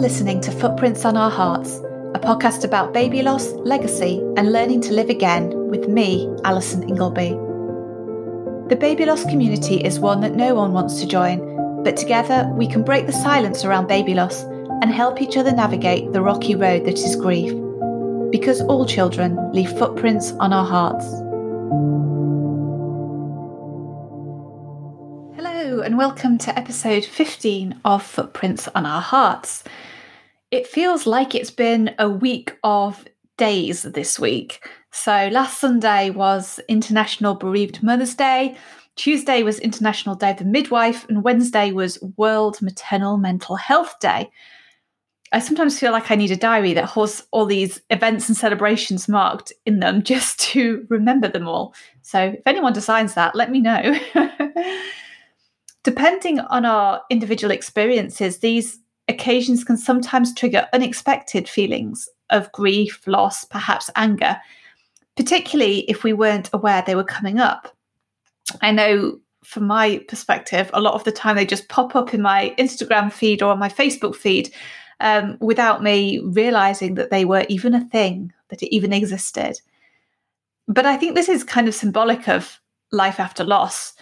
listening to Footprints on Our Hearts, a podcast about baby loss, legacy, and learning to live again with me, Alison Ingleby. The baby loss community is one that no one wants to join, but together we can break the silence around baby loss and help each other navigate the rocky road that is grief. Because all children leave footprints on our hearts. Hello, and welcome to episode 15 of Footprints on Our Hearts. It feels like it's been a week of days this week. So, last Sunday was International Bereaved Mother's Day, Tuesday was International Day of the Midwife, and Wednesday was World Maternal Mental Health Day. I sometimes feel like I need a diary that has all these events and celebrations marked in them just to remember them all. So, if anyone designs that, let me know. Depending on our individual experiences, these occasions can sometimes trigger unexpected feelings of grief, loss, perhaps anger, particularly if we weren't aware they were coming up. I know from my perspective, a lot of the time they just pop up in my Instagram feed or on my Facebook feed um, without me realizing that they were even a thing, that it even existed. But I think this is kind of symbolic of life after loss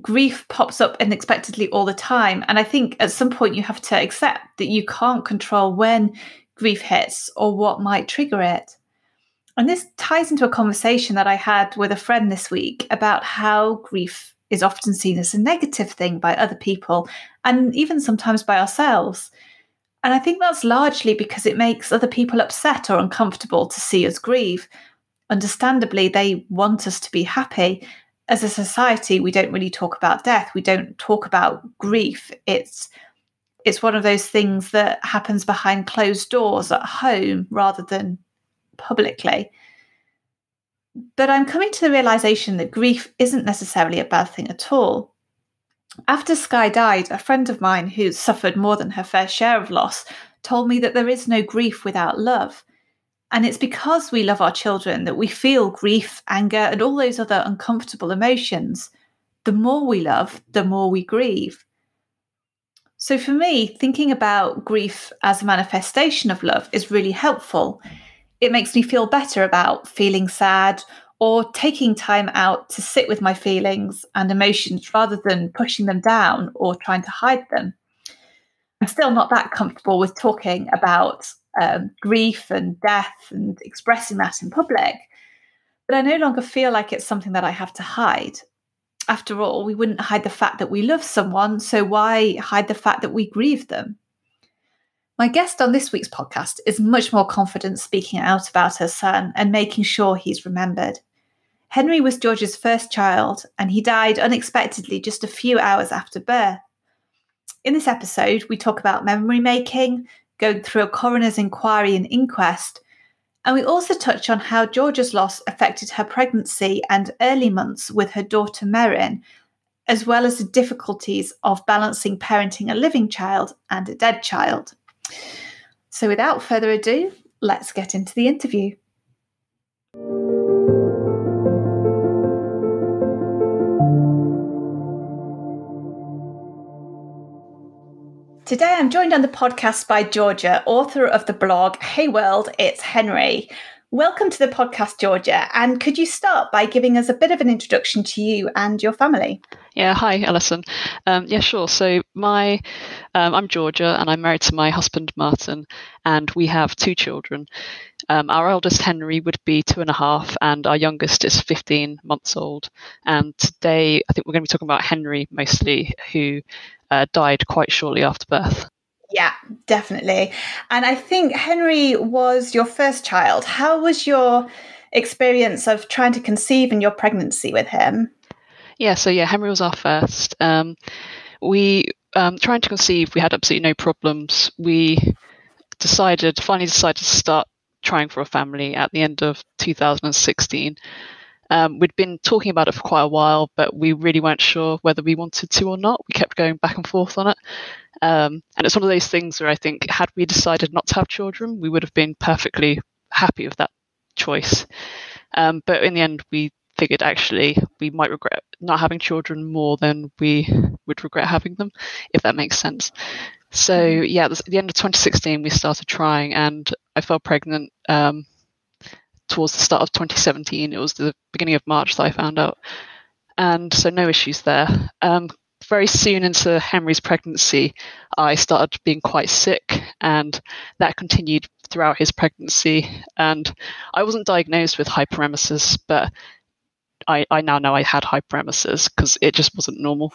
grief pops up unexpectedly all the time. And I think at some point you have to accept that you can't control when grief hits or what might trigger it. And this ties into a conversation that I had with a friend this week about how grief is often seen as a negative thing by other people and even sometimes by ourselves. And I think that's largely because it makes other people upset or uncomfortable to see us grieve. Understandably, they want us to be happy, as a society, we don't really talk about death. We don't talk about grief. It's it's one of those things that happens behind closed doors at home rather than publicly. But I'm coming to the realization that grief isn't necessarily a bad thing at all. After Sky died, a friend of mine who suffered more than her fair share of loss told me that there is no grief without love. And it's because we love our children that we feel grief, anger, and all those other uncomfortable emotions. The more we love, the more we grieve. So, for me, thinking about grief as a manifestation of love is really helpful. It makes me feel better about feeling sad or taking time out to sit with my feelings and emotions rather than pushing them down or trying to hide them. I'm still not that comfortable with talking about um, grief and death and expressing that in public. But I no longer feel like it's something that I have to hide. After all, we wouldn't hide the fact that we love someone, so why hide the fact that we grieve them? My guest on this week's podcast is much more confident speaking out about her son and making sure he's remembered. Henry was Georgia's first child, and he died unexpectedly just a few hours after birth. In this episode, we talk about memory making, going through a coroner's inquiry and inquest. And we also touch on how Georgia's loss affected her pregnancy and early months with her daughter Merrin, as well as the difficulties of balancing parenting a living child and a dead child. So, without further ado, let's get into the interview. Today I'm joined on the podcast by Georgia, author of the blog Hey World, It's Henry. Welcome to the podcast, Georgia. And could you start by giving us a bit of an introduction to you and your family? Yeah, hi, Alison. Um, yeah, sure. So my, um, I'm Georgia, and I'm married to my husband Martin, and we have two children. Um, our eldest Henry would be two and a half, and our youngest is 15 months old. And today, I think we're going to be talking about Henry mostly, who uh, died quite shortly after birth. Yeah, definitely. And I think Henry was your first child. How was your experience of trying to conceive in your pregnancy with him? Yeah, so yeah, Henry was our first. Um, we um, trying to conceive, we had absolutely no problems. We decided, finally decided to start trying for a family at the end of 2016. Um, we'd been talking about it for quite a while, but we really weren't sure whether we wanted to or not. We kept going back and forth on it. Um, and it's one of those things where I think, had we decided not to have children, we would have been perfectly happy with that choice. Um, but in the end, we figured actually we might regret not having children more than we would regret having them, if that makes sense. So mm-hmm. yeah, at the end of 2016, we started trying, and I fell pregnant um, towards the start of 2017. It was the beginning of March that I found out, and so no issues there. Um, very soon into Henry's pregnancy, I started being quite sick, and that continued throughout his pregnancy. And I wasn't diagnosed with hyperemesis, but I, I now know I had hyperemesis because it just wasn't normal.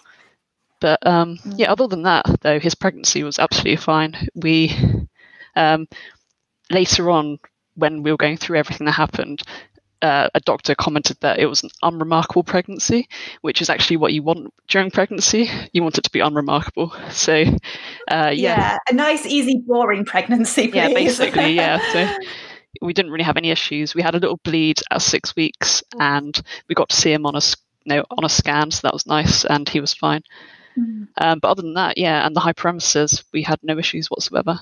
But um, mm. yeah, other than that, though, his pregnancy was absolutely fine. We um, later on, when we were going through everything that happened, uh, a doctor commented that it was an unremarkable pregnancy, which is actually what you want during pregnancy. You want it to be unremarkable. So, uh, yeah. yeah. a nice, easy, boring pregnancy. Please. Yeah, basically, yeah. So we didn't really have any issues. We had a little bleed at six weeks, and we got to see him on a you know, on a scan, so that was nice, and he was fine. Mm. Um, but other than that, yeah, and the high hyperemesis, we had no issues whatsoever.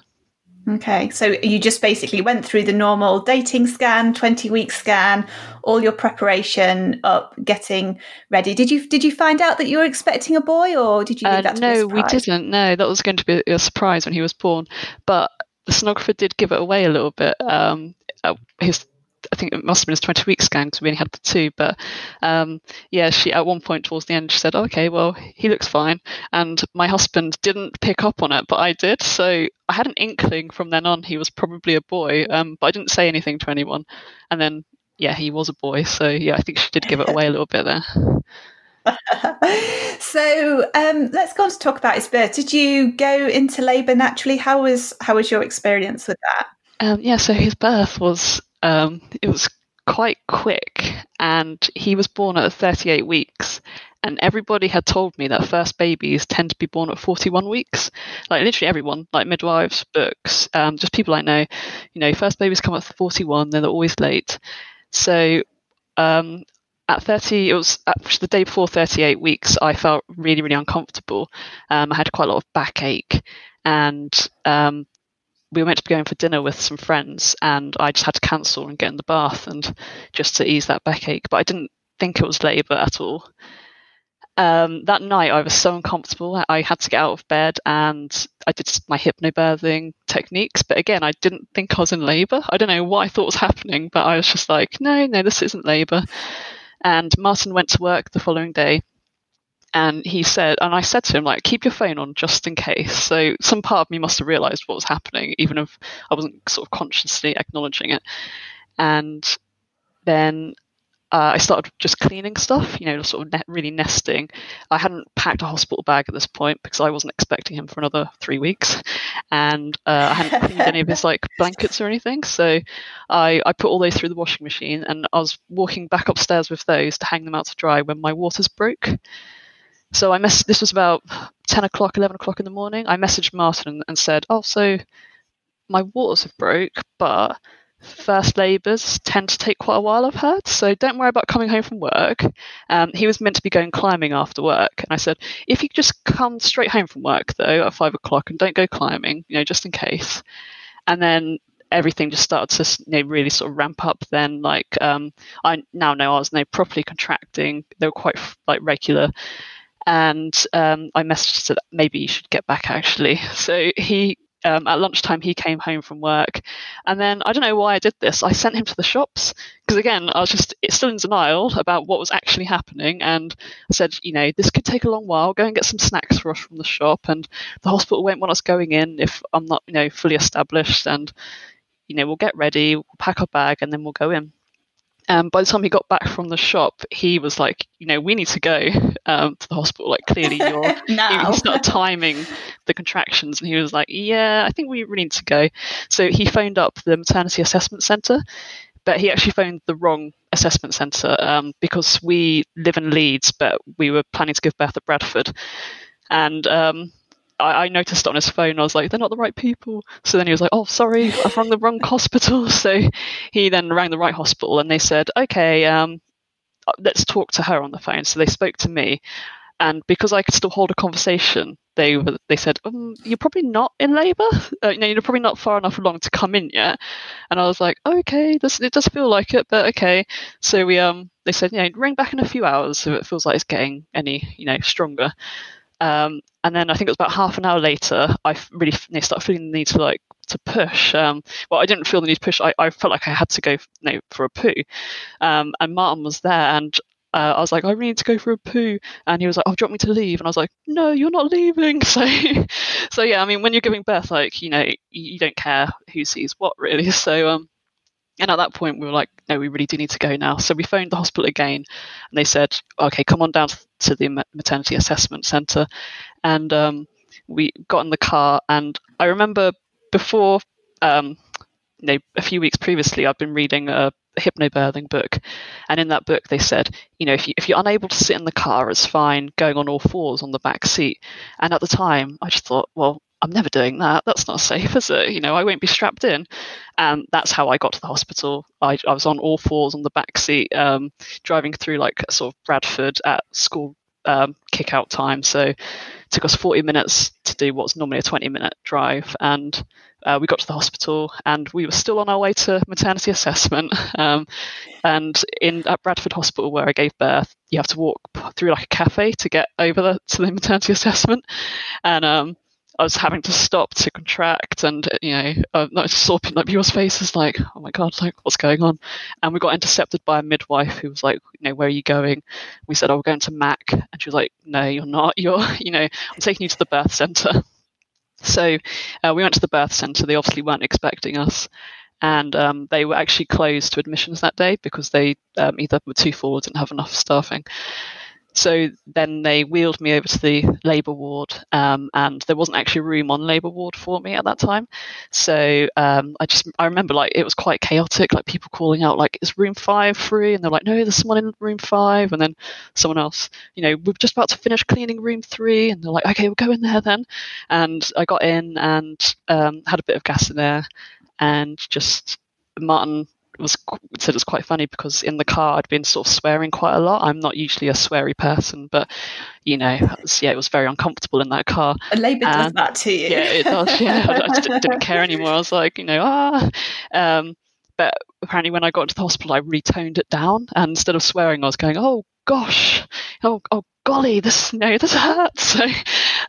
Okay, so you just basically went through the normal dating scan, twenty week scan, all your preparation up, getting ready. Did you did you find out that you were expecting a boy, or did you? Uh, no, we didn't. No, that was going to be a surprise when he was born. But the sonographer did give it away a little bit. Um, uh, his I think it must have been his 20 week scan because we only had the two. But um, yeah, she at one point towards the end she said, "Okay, well he looks fine," and my husband didn't pick up on it, but I did. So I had an inkling from then on he was probably a boy, um, but I didn't say anything to anyone. And then yeah, he was a boy. So yeah, I think she did give it away a little bit there. so um, let's go on to talk about his birth. Did you go into labour naturally? How was how was your experience with that? Um, yeah, so his birth was um, it was quite quick, and he was born at 38 weeks. And everybody had told me that first babies tend to be born at 41 weeks. Like literally everyone, like midwives, books, um, just people I know. You know, first babies come at 41, then they're always late. So um, at 30, it was the day before 38 weeks, I felt really, really uncomfortable. Um, I had quite a lot of backache, and um, we were meant to be going for dinner with some friends, and I just had to cancel and get in the bath and just to ease that backache. But I didn't think it was labour at all. Um, that night, I was so uncomfortable. I had to get out of bed, and I did my hypnobirthing techniques. But again, I didn't think I was in labour. I don't know what I thought was happening, but I was just like, no, no, this isn't labour. And Martin went to work the following day, and he said, and I said to him, like, keep your phone on just in case. So some part of me must have realized what was happening, even if I wasn't sort of consciously acknowledging it. And then uh, I started just cleaning stuff, you know, sort of ne- really nesting. I hadn't packed a hospital bag at this point because I wasn't expecting him for another three weeks, and uh, I hadn't cleaned any of his like blankets or anything. So I, I put all those through the washing machine, and I was walking back upstairs with those to hang them out to dry when my waters broke. So I mess. This was about ten o'clock, eleven o'clock in the morning. I messaged Martin and, and said, "Oh, so my waters have broke, but first labours tend to take quite a while. I've heard, so don't worry about coming home from work." Um, he was meant to be going climbing after work, and I said, "If you just come straight home from work though at five o'clock and don't go climbing, you know, just in case." And then everything just started to you know, really sort of ramp up then like um, i now know i was you know, properly contracting they were quite like regular and um, I messaged that maybe you should get back actually. So he um, at lunchtime he came home from work, and then I don't know why I did this. I sent him to the shops because again I was just still in denial about what was actually happening, and I said, you know, this could take a long while. Go and get some snacks for us from the shop, and the hospital won't want us going in if I'm not, you know, fully established, and you know, we'll get ready, we'll pack our bag, and then we'll go in. Um, by the time he got back from the shop, he was like, you know, we need to go um, to the hospital. Like, clearly, you're. now. He started timing the contractions, and he was like, yeah, I think we really need to go. So he phoned up the maternity assessment centre, but he actually phoned the wrong assessment centre um, because we live in Leeds, but we were planning to give birth at Bradford. And um, I, I, noticed on his phone, I was like, they're not the right people. So then he was like, oh, sorry, I've rung the wrong hospital. So he then rang the right hospital and they said, okay, um, let's talk to her on the phone. So they spoke to me. And because I could still hold a conversation, they were, they said, um, "You're probably not in labour. Uh, you know, you're probably not far enough along to come in yet." And I was like, "Okay, this, it does feel like it, but okay." So we um, they said, "You know, ring back in a few hours if it feels like it's getting any, you know, stronger." Um, and then I think it was about half an hour later, I really you know, started feeling the need to like to push. Um, well, I didn't feel the need to push. I, I felt like I had to go you know, for a poo. Um, and Martin was there, and uh, I was like, I really need to go for a poo, and he was like, Oh, do you want me to leave? And I was like, No, you're not leaving. So, so yeah, I mean, when you're giving birth, like you know, you, you don't care who sees what really. So, um, and at that point, we were like, No, we really do need to go now. So we phoned the hospital again, and they said, Okay, come on down to the maternity assessment centre, and um, we got in the car, and I remember before. Um, you know, a few weeks previously, I've been reading a hypnobirthing book, and in that book they said, you know, if you if you're unable to sit in the car, it's fine going on all fours on the back seat. And at the time, I just thought, well, I'm never doing that. That's not safe, is it? You know, I won't be strapped in. And that's how I got to the hospital. I, I was on all fours on the back seat, um, driving through like sort of Bradford at school um, kick out time. So it took us 40 minutes to do what's normally a 20 minute drive. And uh, we got to the hospital and we were still on our way to maternity assessment. Um, and in at Bradford Hospital, where I gave birth, you have to walk through like a cafe to get over the, to the maternity assessment. And um, I was having to stop to contract, and you know, uh, I saw like people's faces, like, "Oh my god, like what's going on?" And we got intercepted by a midwife who was like, "You know, where are you going?" We said, "Oh, we're going to Mac," and she was like, "No, you're not. You're, you know, I'm taking you to the birth center." So uh, we went to the birth centre. They obviously weren't expecting us, and um, they were actually closed to admissions that day because they um, either were too full or didn't have enough staffing. So then they wheeled me over to the labour ward, um, and there wasn't actually room on labour ward for me at that time. So um, I just I remember like it was quite chaotic, like people calling out like is room five free, and they're like no, there's someone in room five, and then someone else, you know, we're just about to finish cleaning room three, and they're like okay, we'll go in there then. And I got in and um, had a bit of gas in there, and just Martin was said it's quite funny because in the car I'd been sort of swearing quite a lot. I'm not usually a sweary person, but you know, it was, yeah, it was very uncomfortable in that car. And Labour does that to you. Yeah, it does. Yeah, I, just didn't care anymore. I was like, you know, ah. Um, but apparently, when I got to the hospital, I retoned it down, and instead of swearing, I was going, "Oh gosh, oh oh golly, this no, this hurts." So,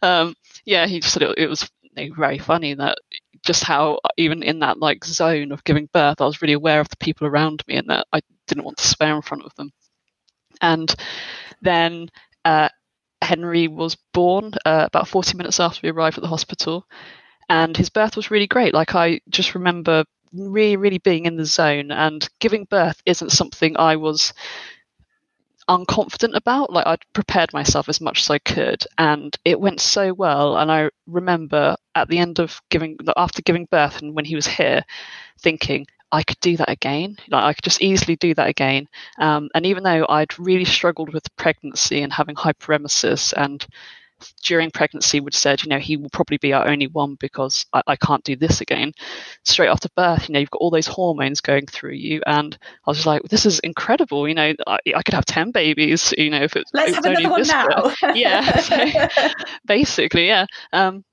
um, yeah, he just said it, it was you know, very funny that just how even in that like zone of giving birth, I was really aware of the people around me and that I didn't want to swear in front of them. And then uh, Henry was born uh, about 40 minutes after we arrived at the hospital, and his birth was really great. Like I just remember really, really being in the zone, and giving birth isn't something I was unconfident about. Like I'd prepared myself as much as I could, and it went so well. And I remember at the end of giving, after giving birth, and when he was here, thinking I could do that again. Like I could just easily do that again. Um, and even though I'd really struggled with pregnancy and having hyperemesis and during pregnancy would said, you know, he will probably be our only one because I, I, can't do this again. Straight after birth, you know, you've got all those hormones going through you, and I was just like, this is incredible. You know, I, I could have ten babies. You know, if it's let's have another one now. yeah, so, basically, yeah. Um,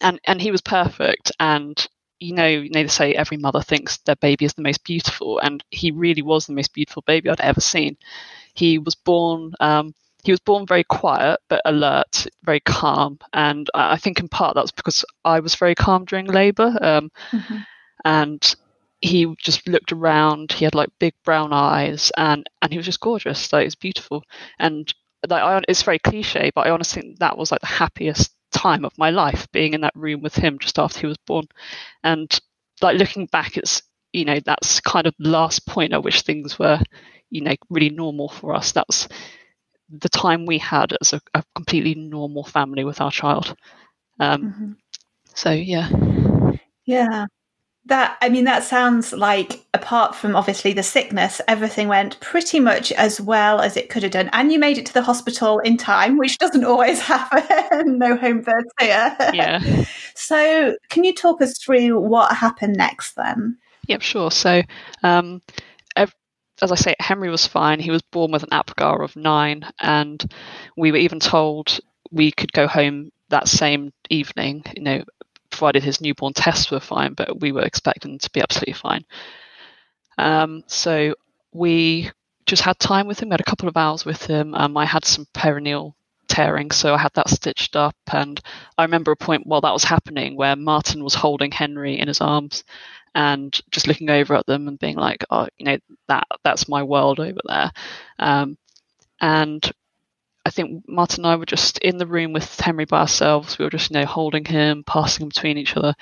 and and he was perfect, and you know, you know, they say every mother thinks their baby is the most beautiful, and he really was the most beautiful baby I'd ever seen. He was born. Um, he was born very quiet but alert, very calm, and I think in part that's because I was very calm during labour, um, mm-hmm. and he just looked around. He had like big brown eyes, and and he was just gorgeous. Like it's beautiful, and like I, it's very cliche, but I honestly think that was like the happiest time of my life being in that room with him just after he was born, and like looking back, it's you know that's kind of the last point at which things were you know really normal for us. That was the time we had as a, a completely normal family with our child. Um, mm-hmm. So yeah, yeah. That I mean, that sounds like apart from obviously the sickness, everything went pretty much as well as it could have done, and you made it to the hospital in time, which doesn't always happen. no home births here. Yeah. so, can you talk us through what happened next then? Yep, sure. So, um, as I say, Henry was fine. He was born with an APGAR of nine, and we were even told we could go home that same evening, you know, provided his newborn tests were fine, but we were expecting to be absolutely fine. Um, so we just had time with him. We had a couple of hours with him. Um, I had some perineal tearing, so I had that stitched up. And I remember a point while that was happening where Martin was holding Henry in his arms and just looking over at them and being like, "Oh, you know that that's my world over there." Um, and I think Martin and I were just in the room with Henry by ourselves. We were just, you know, holding him, passing him between each other.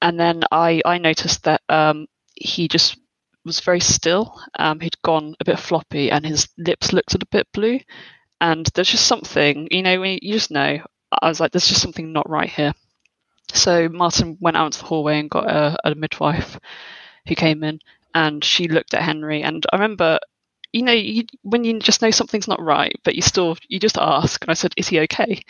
And then I, I noticed that um, he just was very still. Um, he'd gone a bit floppy and his lips looked a bit blue. And there's just something, you know, you just know, I was like, there's just something not right here. So Martin went out into the hallway and got a, a midwife who came in and she looked at Henry. And I remember you know, you, when you just know something's not right, but you still you just ask. And I said, "Is he okay?"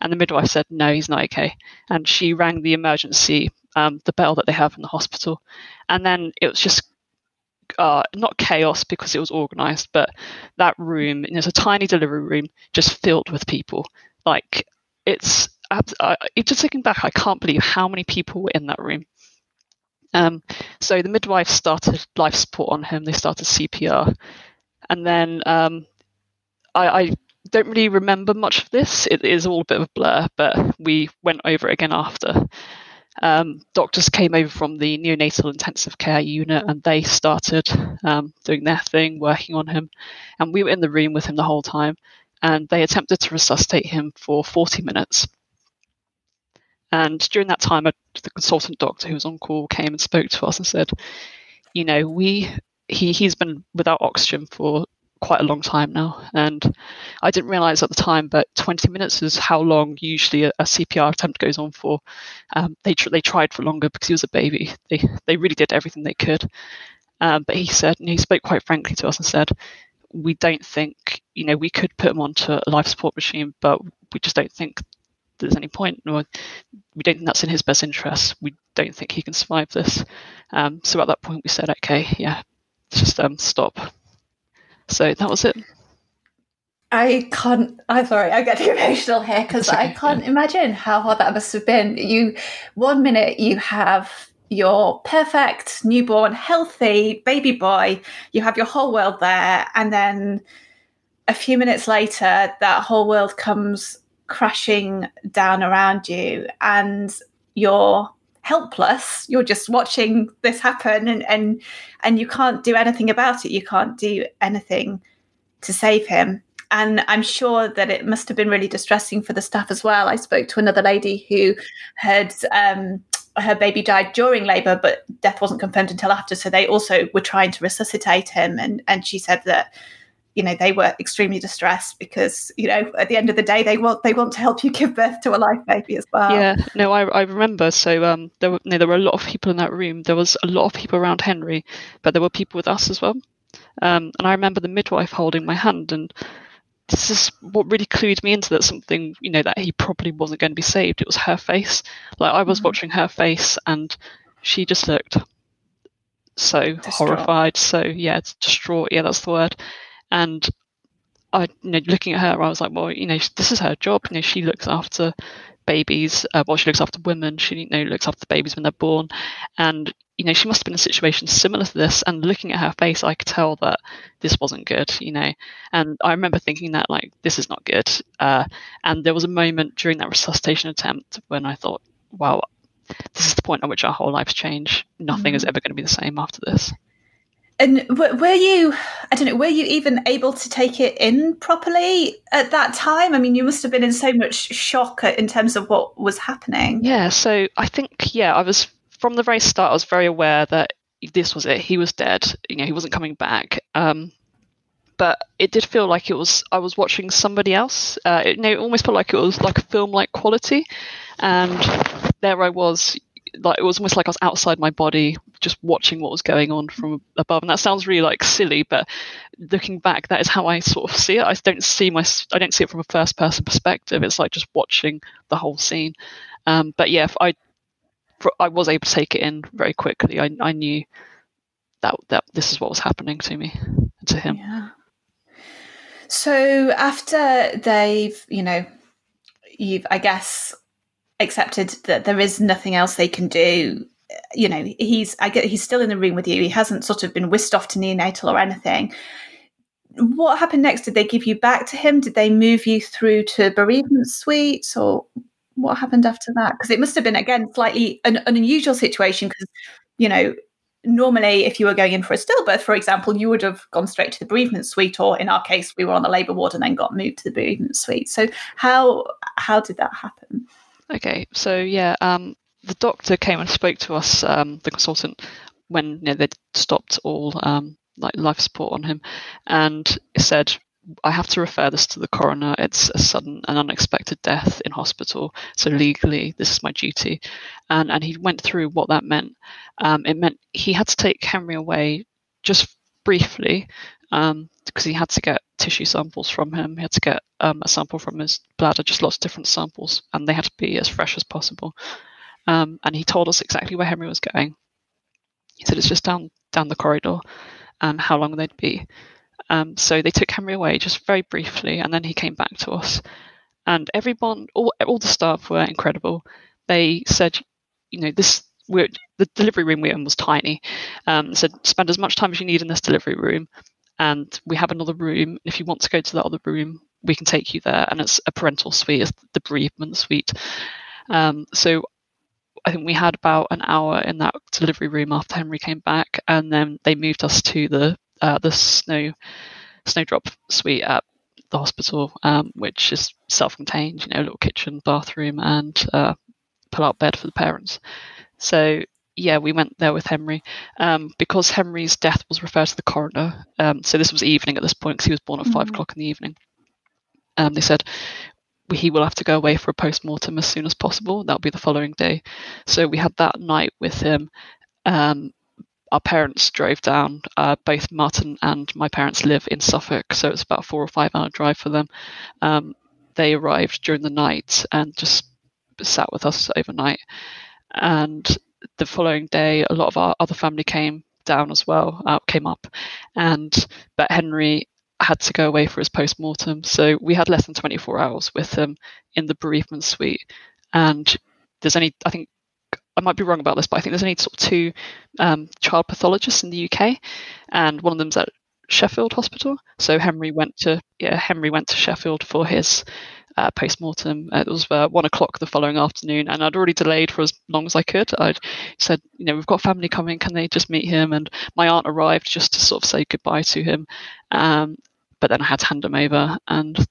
And the midwife said, "No, he's not okay." And she rang the emergency, um, the bell that they have in the hospital, and then it was just uh, not chaos because it was organised, but that room, and it's a tiny delivery room, just filled with people. Like it's, uh, just looking back, I can't believe how many people were in that room. Um, so the midwife started life support on him. They started CPR, and then um, I, I, don't really remember much of this. It is all a bit of a blur, but we went over again after. Um, doctors came over from the neonatal intensive care unit and they started um, doing their thing, working on him. And we were in the room with him the whole time. And they attempted to resuscitate him for 40 minutes. And during that time, the consultant doctor who was on call came and spoke to us and said, "You know, we he he's been without oxygen for quite a long time now, and I didn't realise at the time, but 20 minutes is how long usually a, a CPR attempt goes on for. Um, they tr- they tried for longer because he was a baby. They they really did everything they could, um, but he said, and he spoke quite frankly to us and said, we don't think you know we could put him onto a life support machine, but we just don't think there's any point, or we don't think that's in his best interest. We don't think he can survive this. Um, so at that point, we said, okay, yeah, just um, stop. So that was it. I can't. I'm sorry. I get emotional here because I can't yeah. imagine how hard that must have been. You, one minute you have your perfect newborn, healthy baby boy. You have your whole world there, and then a few minutes later, that whole world comes crashing down around you, and you're helpless. You're just watching this happen and and and you can't do anything about it. You can't do anything to save him. And i'm sure that it must have been really distressing for the staff as well. I spoke to another lady who had um, her baby died during labor but death wasn't confirmed until after. So they also were trying to resuscitate him. And and she said that you know they were extremely distressed because you know at the end of the day they want they want to help you give birth to a life baby as well. Yeah no i, I remember. So um there were there were a lot of people in that room. There was a lot of people around henry but there were people with us as well. Um and i remember the midwife holding my hand and this is what really clued me into that something you know that he probably wasn't going to be saved. It was her face. Like i was mm-hmm. watching her face and she just looked so distraught. horrified. So yeah distraught. Yeah that's the word and I, you know, looking at her, I was like, well, you know, this is her job. You know, she looks after babies. Uh, well, she looks after women. She, you know, looks after the babies when they're born, and you know, she must have been in a situation similar to this. And looking at her face, I could tell that this wasn't good. You know, and I remember thinking that like this is not good. Uh, and there was a moment during that resuscitation attempt when I thought, wow, this is the point at which our whole lives change. Nothing mm-hmm. is ever going to be the same after this. And were you, I don't know, were you even able to take it in properly at that time? I mean, you must have been in so much shock in terms of what was happening. Yeah, so I think, yeah, I was from the very start, I was very aware that this was it. He was dead. You know, he wasn't coming back. Um, but it did feel like it was I was watching somebody else. Uh, it, you know, it almost felt like it was like a film-like quality, and there I was, like it was almost like I was outside my body, just watching what was going on from above. And that sounds really like silly, but looking back, that is how I sort of see it. I don't see my, I don't see it from a first person perspective. It's like just watching the whole scene. Um, but yeah, I, I was able to take it in very quickly. I, I knew that that this is what was happening to me, to him. Yeah. So after they've, you know, you've, I guess, accepted that there is nothing else they can do you know he's i get he's still in the room with you he hasn't sort of been whisked off to neonatal or anything what happened next? Did they give you back to him? Did they move you through to bereavement suite, or what happened after that? Because it must have been again slightly an, an unusual situation. Because you know, normally if you were going in for a stillbirth, for example, you would have gone straight to the bereavement suite, or in our case, we were on the labour ward and then got moved to the bereavement suite. So how how did that happen? Okay, so yeah, um, the doctor came and spoke to us, um, the consultant, when you know, they'd stopped all um, like life support on him, and said, "I have to refer this to the coroner. It's a sudden and unexpected death in hospital, so legally this is my duty." And and he went through what that meant. Um, it meant he had to take Henry away just briefly because um, he had to get tissue samples from him. He had to get um, a sample from his bladder, just lots of different samples, and they had to be as fresh as possible. Um, and he told us exactly where Henry was going. He said it's just down down the corridor, and how long they'd be. Um, so they took Henry away just very briefly, and then he came back to us. And everyone, all all the staff were incredible. They said, you know, this we're, the delivery room we were in was tiny. Um, said spend as much time as you need in this delivery room, and we have another room. If you want to go to that other room, we can take you there, and it's a parental suite, it's the bereavement suite. Um, so I think we had about an hour in that delivery room after Henry came back, and then they moved us to the uh, the snow snowdrop suite at the hospital, um, which is self-contained, you know, little kitchen, bathroom, and uh, pull-out bed for the parents. So yeah, we went there with Henry um, because Henry's death was referred to the coroner. Um, so this was evening at this point because he was born at mm-hmm. five o'clock in the evening. Um, they said he will have to go away for a post mortem as soon as possible. That'll be the following day. So we had that night with him. Um, our parents drove down. Uh, both Martin and my parents live in Suffolk, so it's about a four or five hour drive for them. Um, they arrived during the night and just sat with us overnight. And the following day, a lot of our other family came down as well, uh, came up, and but Henry had to go away for his post mortem. So we had less than 24 hours with him in the bereavement suite. And there's only, I think, I might be wrong about this, but I think there's only sort of two um, child pathologists in the UK, and one of them's at Sheffield Hospital. So Henry went to yeah Henry went to Sheffield for his uh, post mortem. It was uh, one o'clock the following afternoon, and I'd already delayed for as long as I could. I'd said, you know, we've got family coming. Can they just meet him? And my aunt arrived just to sort of say goodbye to him. Um, but then I had to hand him over, and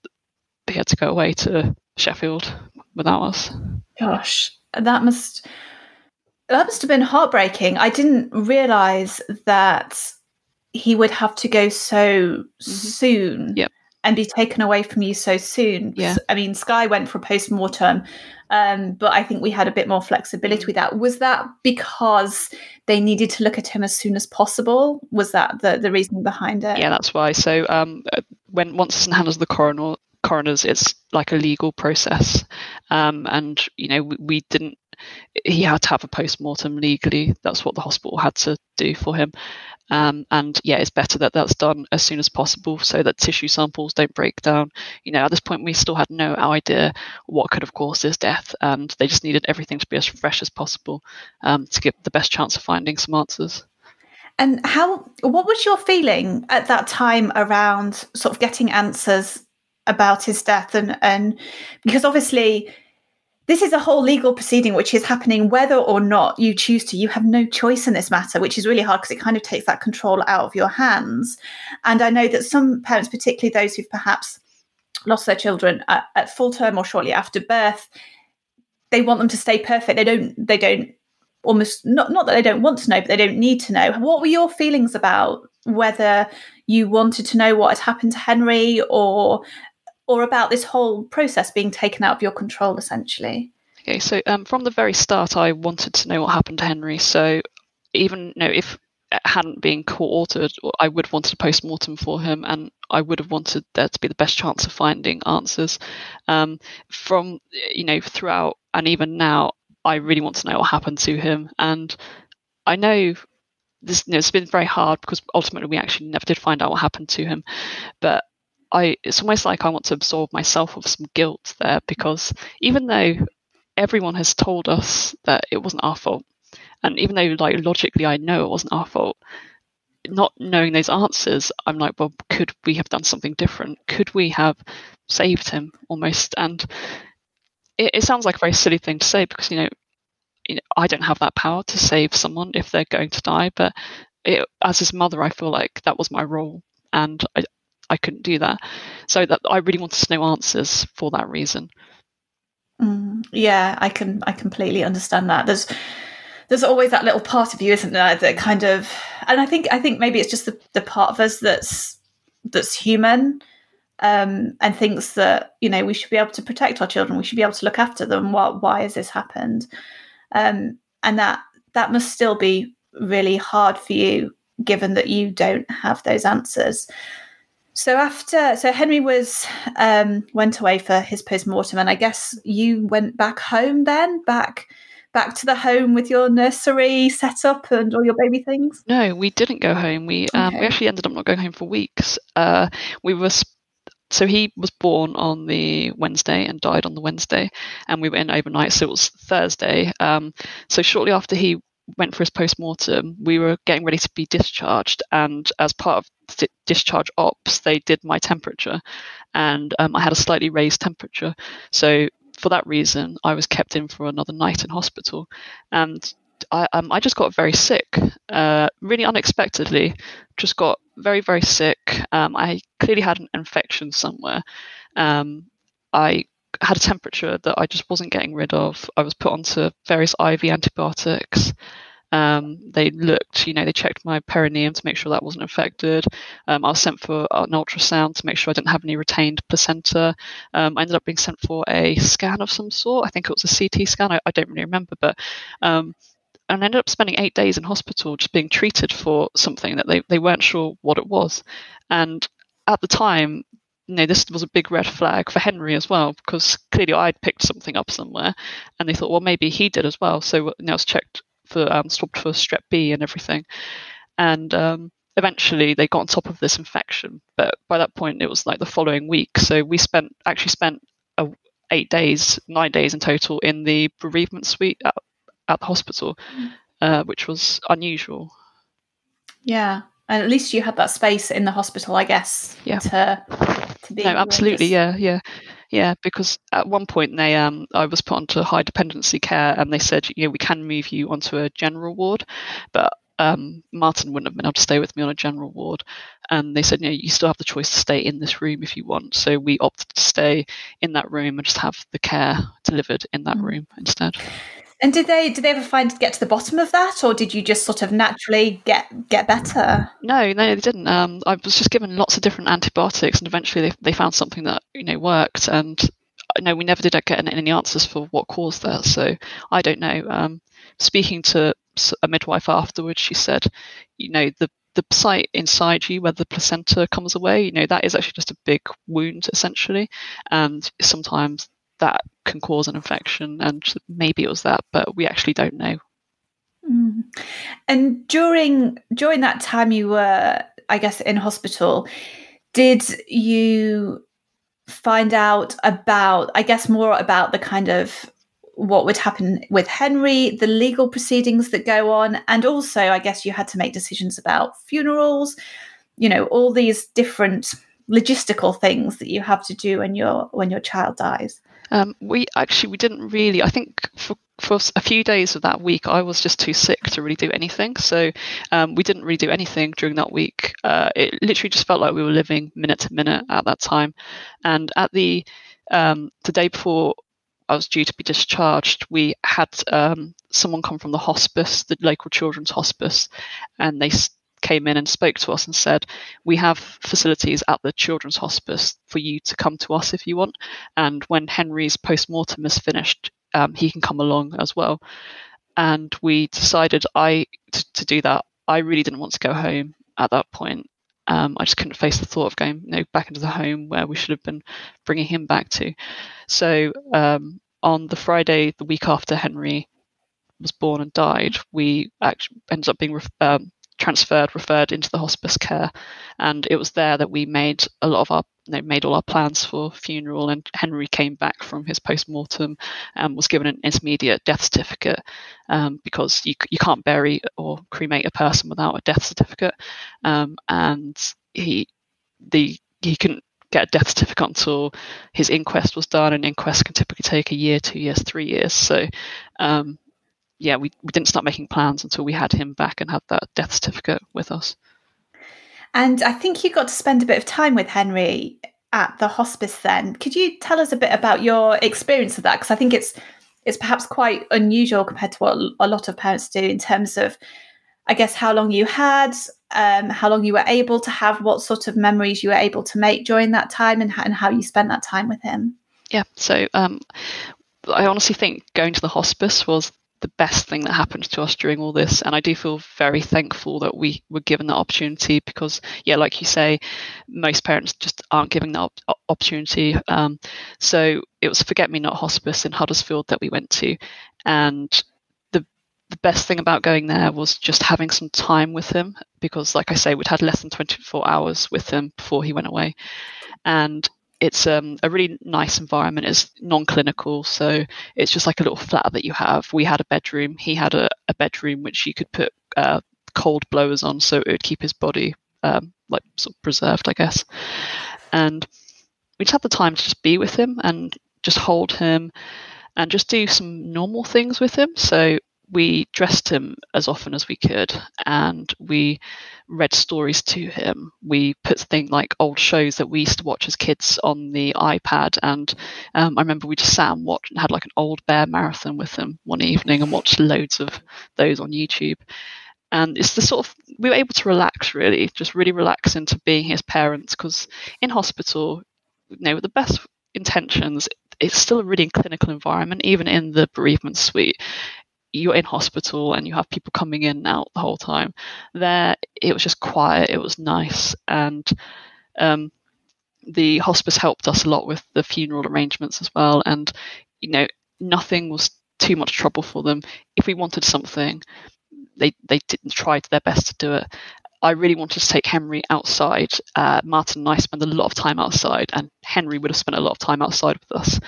he had to go away to Sheffield without us. Gosh, that must that must have been heartbreaking. I didn't realize that he would have to go so mm-hmm. soon. Yep and be taken away from you so soon. Yeah. I mean, Sky went for a post mortem, um, but I think we had a bit more flexibility with that. Was that because they needed to look at him as soon as possible? Was that the, the reason behind it? Yeah, that's why. So um, when once it's in the hands of the coroner, coroners, it's like a legal process, um, and you know we, we didn't. He had to have a post mortem legally. That's what the hospital had to do for him. Um, and yeah, it's better that that's done as soon as possible so that tissue samples don't break down. You know, at this point, we still had no idea what could have caused his death, and they just needed everything to be as fresh as possible um, to give the best chance of finding some answers. And how? What was your feeling at that time around sort of getting answers about his death? And and because obviously this is a whole legal proceeding which is happening whether or not you choose to. You have no choice in this matter which is really hard because it kind of takes that control out of your hands. And i know that some parents particularly those who've perhaps lost their children at, at full term or shortly after birth they want them to stay perfect. They don't they don't almost not not that they don't want to know but they don't need to know. What were your feelings about whether you wanted to know what had happened to henry or or about this whole process being taken out of your control, essentially? Okay, so um, from the very start, I wanted to know what happened to Henry. So even you know, if it hadn't been court-ordered, I would have wanted a post-mortem for him, and I would have wanted there to be the best chance of finding answers. Um, from you know, throughout and even now, I really want to know what happened to him, and I know this you know, it's been very hard because ultimately we actually never did find out what happened to him, but I it's almost like I want to absorb myself of some guilt there because even though everyone has told us that it wasn't our fault, and even though like logically I know it wasn't our fault, not knowing those answers, I'm like, well, could we have done something different? Could we have saved him almost? And it, it sounds like a very silly thing to say because you know, you know, I don't have that power to save someone if they're going to die. But it, as his mother, I feel like that was my role, and I I couldn't do that. So that I really wanted to know answers for that reason. Mm, yeah, I can I completely understand that. There's there's always that little part of you, isn't there, that kind of and I think I think maybe it's just the, the part of us that's that's human um, and thinks that you know we should be able to protect our children, we should be able to look after them. Why, why has this happened? Um, and that that must still be really hard for you, given that you don't have those answers. So after, so Henry was um, went away for his post mortem, and I guess you went back home then, back back to the home with your nursery set up and all your baby things? No, we didn't go home. We um, okay. we actually ended up not going home for weeks. Uh, we were so he was born on the Wednesday and died on the Wednesday, and we were in overnight. So it was Thursday. Um, so shortly after he went for his post mortem, we were getting ready to be discharged, and as part of discharge obs, they did my temperature, and um, I had a slightly raised temperature. So for that reason, I was kept in for another night in hospital, and I, um, I just got very sick, uh, really unexpectedly. Just got very, very sick. Um, I clearly had an infection somewhere. Um, I had a temperature that I just wasn't getting rid of. I was put onto various IV antibiotics. Um, they looked, you know, they checked my perineum to make sure that wasn't infected. Um, I was sent for an ultrasound to make sure I didn't have any retained placenta. Um, I ended up being sent for a scan of some sort. I think it was a CT scan. I, I don't really remember, but um, and I ended up spending eight days in hospital just being treated for something that they, they weren't sure what it was. And at the time, you know, this was a big red flag for Henry as well, because clearly I'd picked something up somewhere and they thought, well, maybe he did as well. So you know, I was checked for, um, swabbed for strep B and everything. And um, eventually they got on top of this infection. But by that point, it was like the following week. So we spent, actually spent eight days, nine days in total in the bereavement suite at at the hospital, mm. uh, which was unusual. Yeah, and at least you had that space in the hospital, I guess. Yeah. To to be. No, absolutely. Yeah, yeah, yeah. Because at one point they, um, I was put onto high dependency care, and they said, you know, we can move you onto a general ward, but um, Martin wouldn't have been able to stay with me on a general ward. And they said, you know, you still have the choice to stay in this room if you want. So we opted to stay in that room and just have the care delivered in that mm. room instead. And did they did they ever find get to the bottom of that, or did you just sort of naturally get get better? No, no, they didn't. Um, I was just given lots of different antibiotics, and eventually they they found something that you know worked. And no, we never did get any answers for what caused that. So I don't know. Um, speaking to a midwife afterwards, she said, you know, the the site inside you where the placenta comes away, you know, that is actually just a big wound essentially, and sometimes that can cause an infection, and maybe it was that, but we actually don't know. Mm. And during during that time you were, I guess, in hospital, did you find out about, I guess, more about the kind of what would happen with Henry, the legal proceedings that go on, and also, I guess, you had to make decisions about funerals. You know, all these different logistical things that you have to do when your when your child dies. Um, we actually we didn't really. I think for for a few days of that week, I was just too sick to really do anything. So um, we didn't really do anything during that week. Uh, it literally just felt like we were living minute to minute at that time. And at the um, the day before I was due to be discharged, we had um, someone come from the hospice, the local children's hospice, and they came in and spoke to us and said, We have facilities at the Children's Hospice for you to come to us if you want. And when Henry's post mortem is finished, um, he can come along as well. And we decided I to, to, do that. I really didn't want to go home at that point. Um, I just couldn't face the thought of going you know, back into the home where we should have been bringing him back to. So um, on the Friday, the week after Henry was born and died, we actually ended up being um, transferred, referred into the hospice care, and it was there that we made a lot of our made all our plans for funeral. And Henry came back from his post mortem and was given an intermediate death certificate um, because you you can't bury or cremate a person without a death certificate, um, and he the he couldn't get a death certificate until his inquest was done, and inquests can typically take a year, two years, three years. So, um, yeah, we, we didn't start making plans until we had him back and had that death certificate with us. And I think you got to spend a bit of time with Henry at the hospice then. Could you tell us a bit about your experience of that? Because I think it's it's perhaps quite unusual compared to what a lot of parents do in terms of, I guess, how long you had, um, how long you were able to have, what sort of memories you were able to make during that time, and, and how you spent that time with him. Yeah, so um, I honestly think going to the hospice was the best thing that happened to us during all this. And I do feel very thankful that we were given that opportunity because, yeah, like you say, most parents just aren't given that op- opportunity. Um, so it was Forget Me Not Hospice in Huddersfield that we went to. And the, the best thing about going there was just having some time with him because, like I say, we'd had less than 24 hours with him before he went away. And it's um, a really nice environment. It's non-clinical, so it's just like a little flat that you have. We had a bedroom. He had a, a bedroom which you could put uh, cold blowers on, so it would keep his body um, like sort of preserved, I guess. And we just had the time to just be with him and just hold him and just do some normal things with him. So we dressed him as often as we could and we read stories to him. We put things like old shows that we used to watch as kids on the iPad. And um, I remember we just sat and watched and had like an old bear marathon with him one evening and watched loads of those on YouTube. And it's the sort of, we were able to relax really, just really relax into being his parents because in hospital, you know, with the best intentions, it's still a really clinical environment, even in the bereavement suite you're in hospital and you have people coming in and out the whole time. There, it was just quiet. It was nice, and um, the hospice helped us a lot with the funeral arrangements as well. And you know, nothing was too much trouble for them. If we wanted something, they they didn't try their best to do it. I really wanted to take Henry outside. Uh, Martin and I spend a lot of time outside, and Henry would have spent a lot of time outside with us.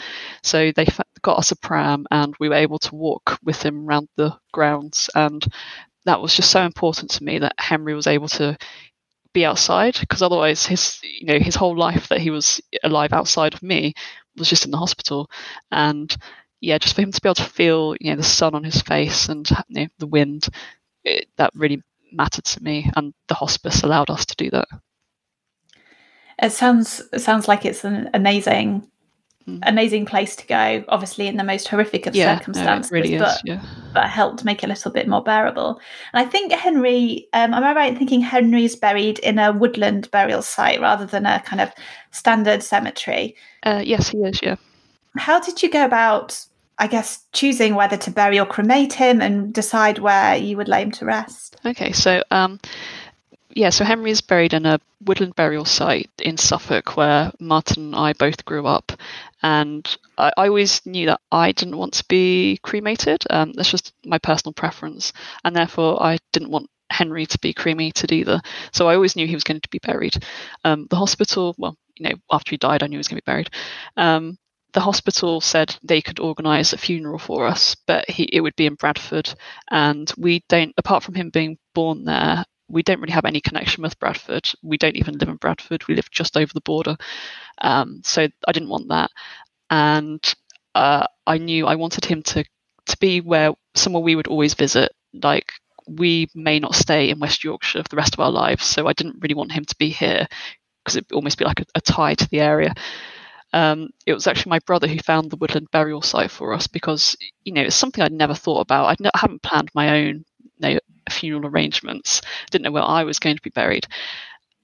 So they got us a pram, and we were able to walk with him around the grounds. And that was just so important to me that Henry was able to be outside, because otherwise, his you know his whole life that he was alive outside of me was just in the hospital, and yeah, just for him to be able to feel you know the sun on his face and you know, the wind, it, that really mattered to me, and the hospice allowed us to do that. It sounds it sounds like it's an amazing, mm. amazing place to go. Obviously, in the most horrific of yeah, circumstances, no, really but, is, yeah. but helped make it a little bit more bearable. And I think Henry, um, am I right in thinking Henry's buried in a woodland burial site rather than a kind of standard cemetery? Uh, yes, he is. Yeah. How did you go about I guess, choosing whether to bury or cremate him and decide where you would lay him to rest. Okay, so um, yeah, so Henry is buried in a woodland burial site in Suffolk where Martin and I both grew up. And I, I always knew that I didn't want to be cremated. Um, that's just my personal preference. And therefore, I didn't want Henry to be cremated either. So I always knew he was going to be buried. Um, the hospital, well, you know, after he died, I knew he was going to be buried. Um, the hospital said they could organise a funeral for us, but he, it would be in Bradford, and we don't. Apart from him being born there, we don't really have any connection with Bradford. We don't even live in Bradford. We live just over the border, um, so I didn't want that, and uh, I knew I wanted him to to be where somewhere we would always visit, like we may not stay in West Yorkshire for the rest of our lives, so I didn't really want him to be here because it'd almost be like a, a tie to the area. Um, it was actually my brother who found the woodland burial site for us because you know it's something I'd never thought about. I ne- haven't planned my own you know, funeral arrangements. Didn't know where I was going to be buried,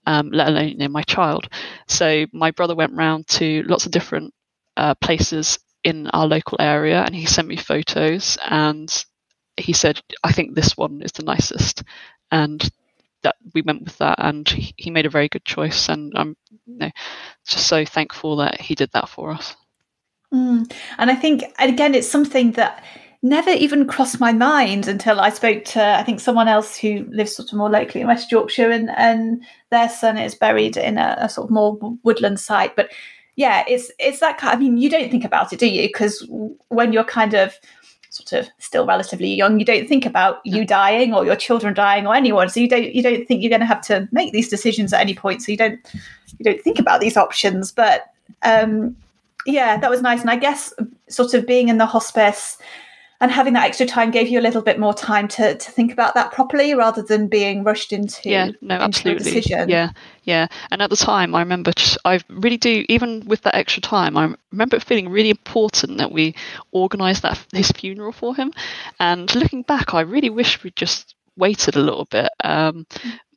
um, let alone you know, my child. So my brother went round to lots of different uh, places in our local area, and he sent me photos. And he said, "I think this one is the nicest." And that we went with that, and he made a very good choice. And I'm you know, just so thankful that he did that for us. Mm. And I think, again, it's something that never even crossed my mind until I spoke to I think someone else who lives sort of more locally in West Yorkshire, and and their son is buried in a, a sort of more woodland site. But yeah, it's it's that kind. I mean, you don't think about it, do you? Because when you're kind of sort of still relatively young, you don't think about you dying or your children dying or anyone. So you don't you don't think you're going to have to make these decisions at any point. So you don't you don't think about these options. But um, yeah, that was nice. And I guess sort of being in the hospice and having that extra time gave you a little bit more time to to think about that properly rather than being rushed into yeah no absolutely. yeah yeah. And at the time i remember i really do even with that extra time i remember it feeling really important that we organized that his funeral for him. And looking back i really wish we'd just waited a little bit. Um,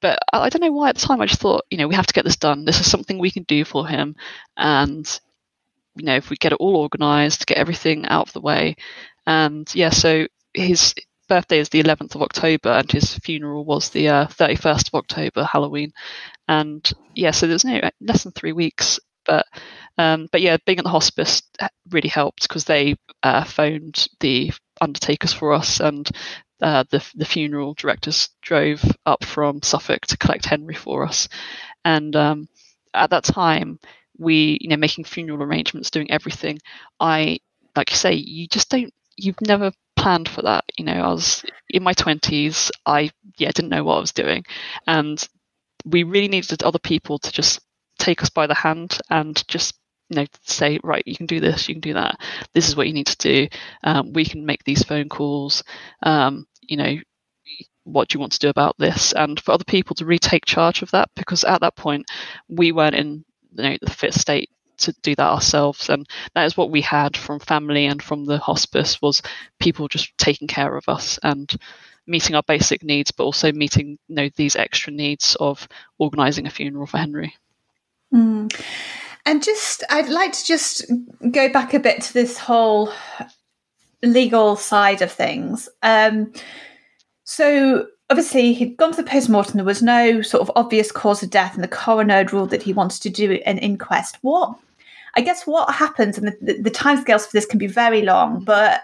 but I, don't know why at the time i just thought you know we have to get this done. This is something we can do for him. And you know if we get it all organized get everything out of the way and yeah, so his birthday is the 11th of October, and his funeral was the uh, 31st of October, Halloween. And yeah, so there's no less than three weeks. But um, but yeah, being at the hospice really helped because they uh, phoned the undertakers for us, and uh, the the funeral directors drove up from Suffolk to collect Henry for us. And um, at that time, we you know making funeral arrangements, doing everything. I like you say, you just don't you've never planned for that. You know, I was in my twenties. I yeah didn't know what I was doing, and we really needed other people to just take us by the hand and just you know say right you can do this you can do that this is what you need to do um, we can make these phone calls um, you know what do you want to do about this and for other people to retake charge of that because at that point we weren't in you know the fit state to do that ourselves. And that is what we had from family and from the hospice was people just taking care of us and meeting our basic needs but also meeting you know these extra needs of organizing a funeral for henry. Mm. and just i'd like to just go back a bit to this whole legal side of things. Um, so obviously he'd gone to the post-mortem. There was no sort of obvious cause of death and the coroner had ruled that he wanted to do an inquest. What i guess what happens and the, the, the for this can be very long but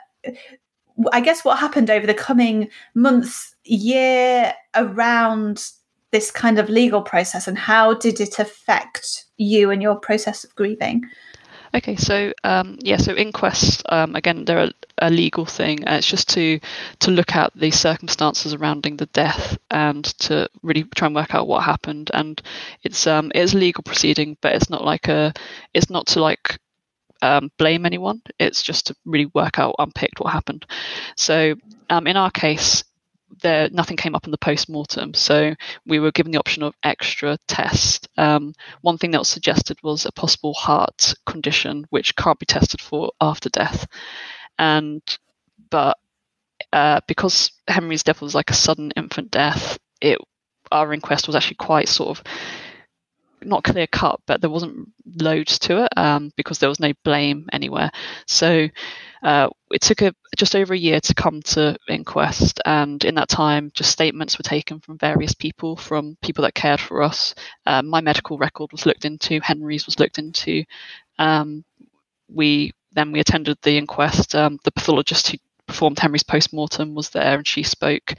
i guess what happened over the coming months year around this kind of legal process and how did it affect you and your process of grieving Okay, so um, yeah, so inquest um, again, they're a, a, legal thing. Uh, it's just to to look at the circumstances surrounding the death and to really try and work out what happened. And it's um it is a legal proceeding, but it's not like a it's not to like um, blame anyone. It's just to really work out, unpick what happened. So um, in our case, there nothing came up in the post-mortem so we were given the option of extra tests um, one thing that was suggested was a possible heart condition which can't be tested for after death and but uh, because henry's death was like a sudden infant death it our inquest was actually quite sort of not clear cut, but there wasn't loads to it um, because there was no blame anywhere. So uh, it took a, just over a year to come to inquest, and in that time, just statements were taken from various people, from people that cared for us. Um, my medical record was looked into, Henry's was looked into. Um, we then we attended the inquest. Um, the pathologist who performed Henry's post mortem was there, and she spoke.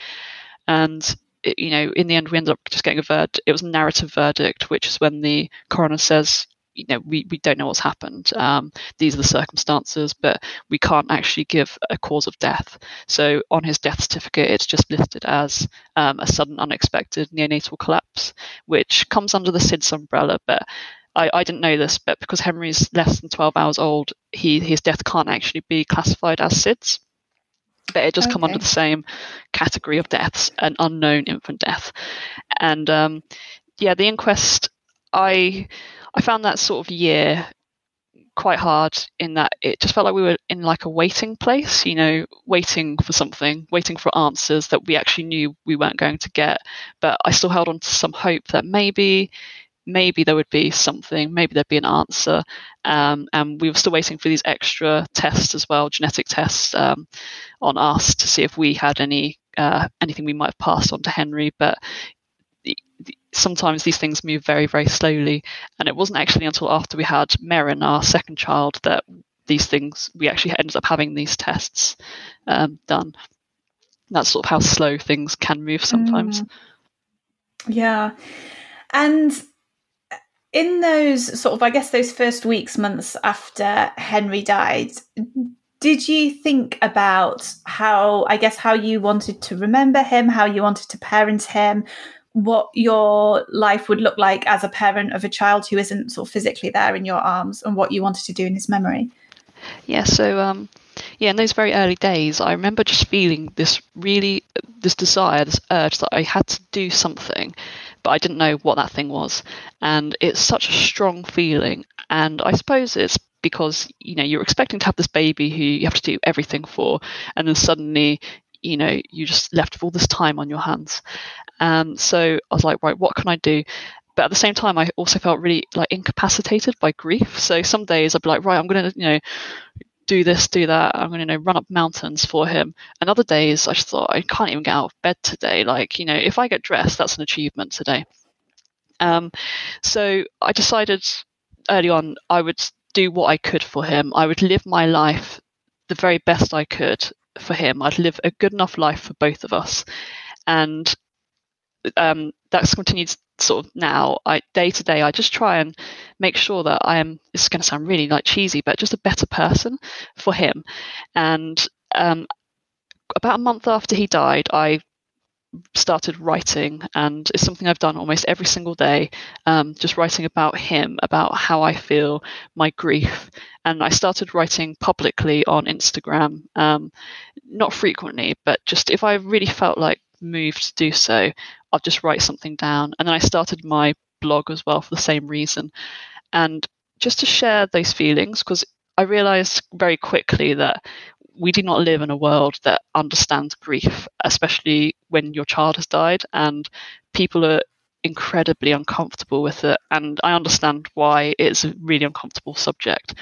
And you know, in the end, we ended up just getting a verdict. It was a narrative verdict, which is when the coroner says, you know, we, we don't know what's happened. Um, these are the circumstances, but we can't actually give a cause of death. So on his death certificate, it's just listed as um, a sudden, unexpected neonatal collapse, which comes under the SIDS umbrella. But I, I didn't know this, but because Henry's less than 12 hours old, he his death can't actually be classified as SIDS but it does okay. come under the same category of deaths, an unknown infant death. And um, yeah, the inquest, I I found that sort of year quite hard in that it just felt like we were in like a waiting place, you know, waiting for something, waiting for answers that we actually knew we weren't going to get. But I still held on to some hope that maybe maybe there would be something, maybe there'd be an answer. Um, and we were still waiting for these extra tests as well, genetic tests um, on us to see if we had any uh, anything we might have passed on to Henry. But sometimes these things move very, very slowly. And it wasn't actually until after we had Merrin, our second child, that these things, we actually ended up having these tests um, done. That's sort of how slow things can move sometimes. Mm. Yeah. And in those sort of, I guess, those first weeks, months after Henry died, did you think about how, I guess, how you wanted to remember him, how you wanted to parent him, what your life would look like as a parent of a child who isn't sort of physically there in your arms and what you wanted to do in his memory? Yeah, so um, yeah, in those very early days, I remember just feeling this really, this desire, this urge that I had to do something, but I didn't know what that thing was. And it's such a strong feeling. And I suppose it's because, you know, you're expecting to have this baby who you have to do everything for. And then suddenly, you know, you just left all this time on your hands. And so I was like, right, what can I do? but at the same time, I also felt really like incapacitated by grief. So some days I'd be like, right, I'm going to, you know, do this, do that. I'm going to you know, run up mountains for him. And other days, I just thought I can't even get out of bed today. Like, you know, if I get dressed, that's an achievement today. Um, so I decided early on I would do what I could for him. I would live my life the very best I could for him. I'd live a good enough life for both of us. And um, that's continued sort of now. I day to day I just try and make sure that I am it's going to sound really like cheesy but just a better person for him. And um, about a month after he died I started writing and it's something I've done almost every single day um, just writing about him about how I feel my grief. And I started writing publicly on Instagram um, not frequently but just if I really felt like moved to do so I'll just write something down. And then I started my blog as well for the same reason. And just to share those feelings, because I realized very quickly that we do not live in a world that understands grief, especially when your child has died and people are incredibly uncomfortable with it. And I understand why it's a really uncomfortable subject.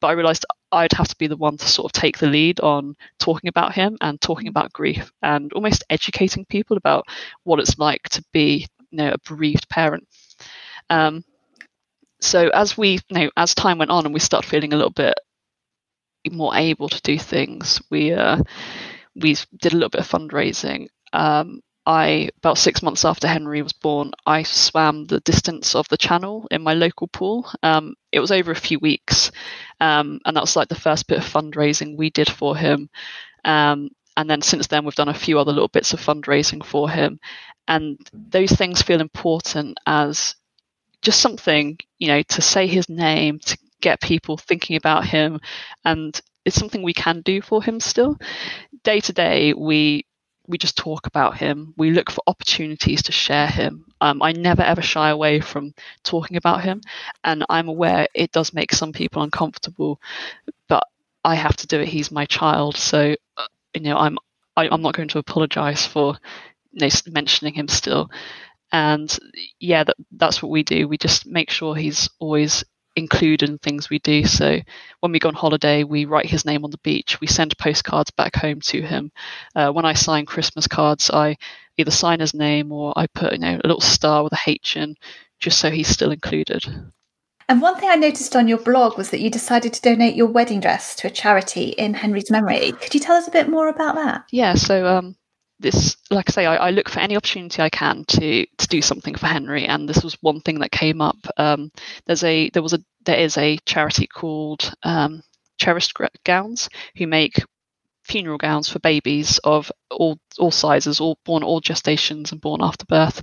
But I realized I'd have to be the one to sort of take the lead on talking about him and talking about grief and almost educating people about what it's like to be, you know, a bereaved parent. Um, so as we, you know, as time went on and we start feeling a little bit more able to do things, we uh, we did a little bit of fundraising. Um, I about six months after Henry was born, I swam the distance of the channel in my local pool. Um, it was over a few weeks, um, and that was like the first bit of fundraising we did for him. Um, and then since then, we've done a few other little bits of fundraising for him, and those things feel important as just something you know to say his name to get people thinking about him, and it's something we can do for him still. Day to day, we we just talk about him. We look for opportunities to share him. Um, I never ever shy away from talking about him, and I'm aware it does make some people uncomfortable, but I have to do it. He's my child, so uh, you know I'm I, am i am not going to apologise for you know, mentioning him still. And yeah, that, that's what we do. We just make sure he's always include in things we do. So when we go on holiday, we write his name on the beach. We send postcards back home to him. Uh, when I sign Christmas cards, I either sign his name or I put you know a little star with a H in, just so he's still included. And one thing I noticed on your blog was that you decided to donate your wedding dress to a charity in Henry's memory. Could you tell us a bit more about that? Yeah, so um, this, like I say, I, I, look for any opportunity I can to to do something for Henry, and this was one thing that came up. Um, there's a there was a there is a charity called um, Cherished Gowns who make funeral gowns for babies of all all sizes, all born all gestations and born after birth,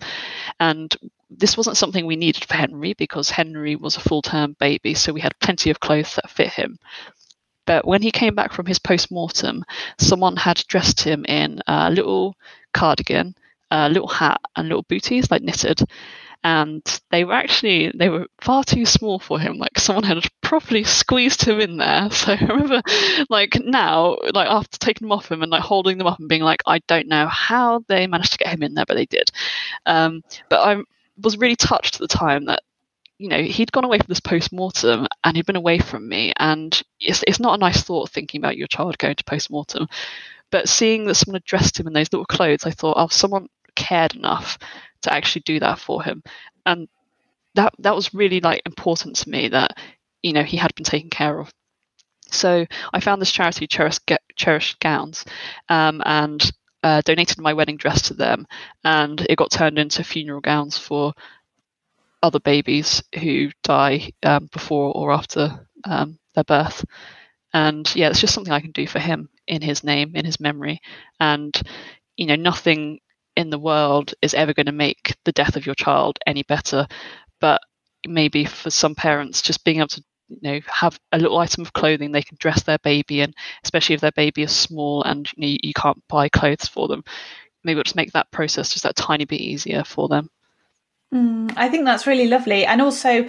and this wasn't something we needed for Henry because Henry was a full term baby, so we had plenty of clothes that fit him. But when he came back from his post mortem, someone had dressed him in a little cardigan, a little hat, and little booties, like knitted. And they were actually they were far too small for him. Like someone had properly squeezed him in there. So I remember, like now, like after taking them off him and like holding them up and being like, I don't know how they managed to get him in there, but they did. Um, but I was really touched at the time that you know, he'd gone away from this post mortem and he'd been away from me. And it's, it's not a nice thought thinking about your child going to post mortem. But seeing that someone had dressed him in those little clothes, I thought, oh, someone cared enough to actually do that for him. And that that was really like important to me that, you know, he had been taken care of. So I found this charity, Cherished, Cherished Gowns, um, and uh, donated my wedding dress to them, and it got turned into funeral gowns for other babies who die um, before or after um, their birth. And yeah, it's just something I can do for him in his name, in his memory. And, you know, nothing in the world is ever going to make the death of your child any better. But maybe for some parents, just being able to you know have a little item of clothing they can dress their baby in especially if their baby is small and you, know, you can't buy clothes for them maybe it'll just make that process just that tiny bit easier for them mm, i think that's really lovely and also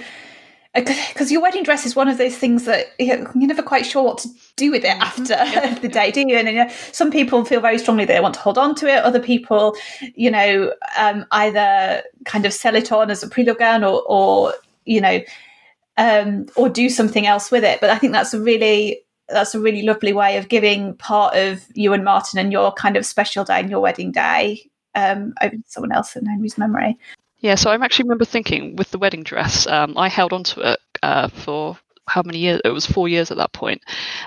because your wedding dress is one of those things that you're never quite sure what to do with it mm-hmm. after the day, do you? And you know, some people feel very strongly they want to hold on to it. Other people, you know, um, either kind of sell it on as a prelude gown or, or you know, um, or do something else with it. But I think that's a really that's a really lovely way of giving part of you and Martin and your kind of special day and your wedding day um, over to someone else in Henry's memory. Yeah, so I actually remember thinking with the wedding dress, um, I held on to it uh, for how many years? It was four years at that point.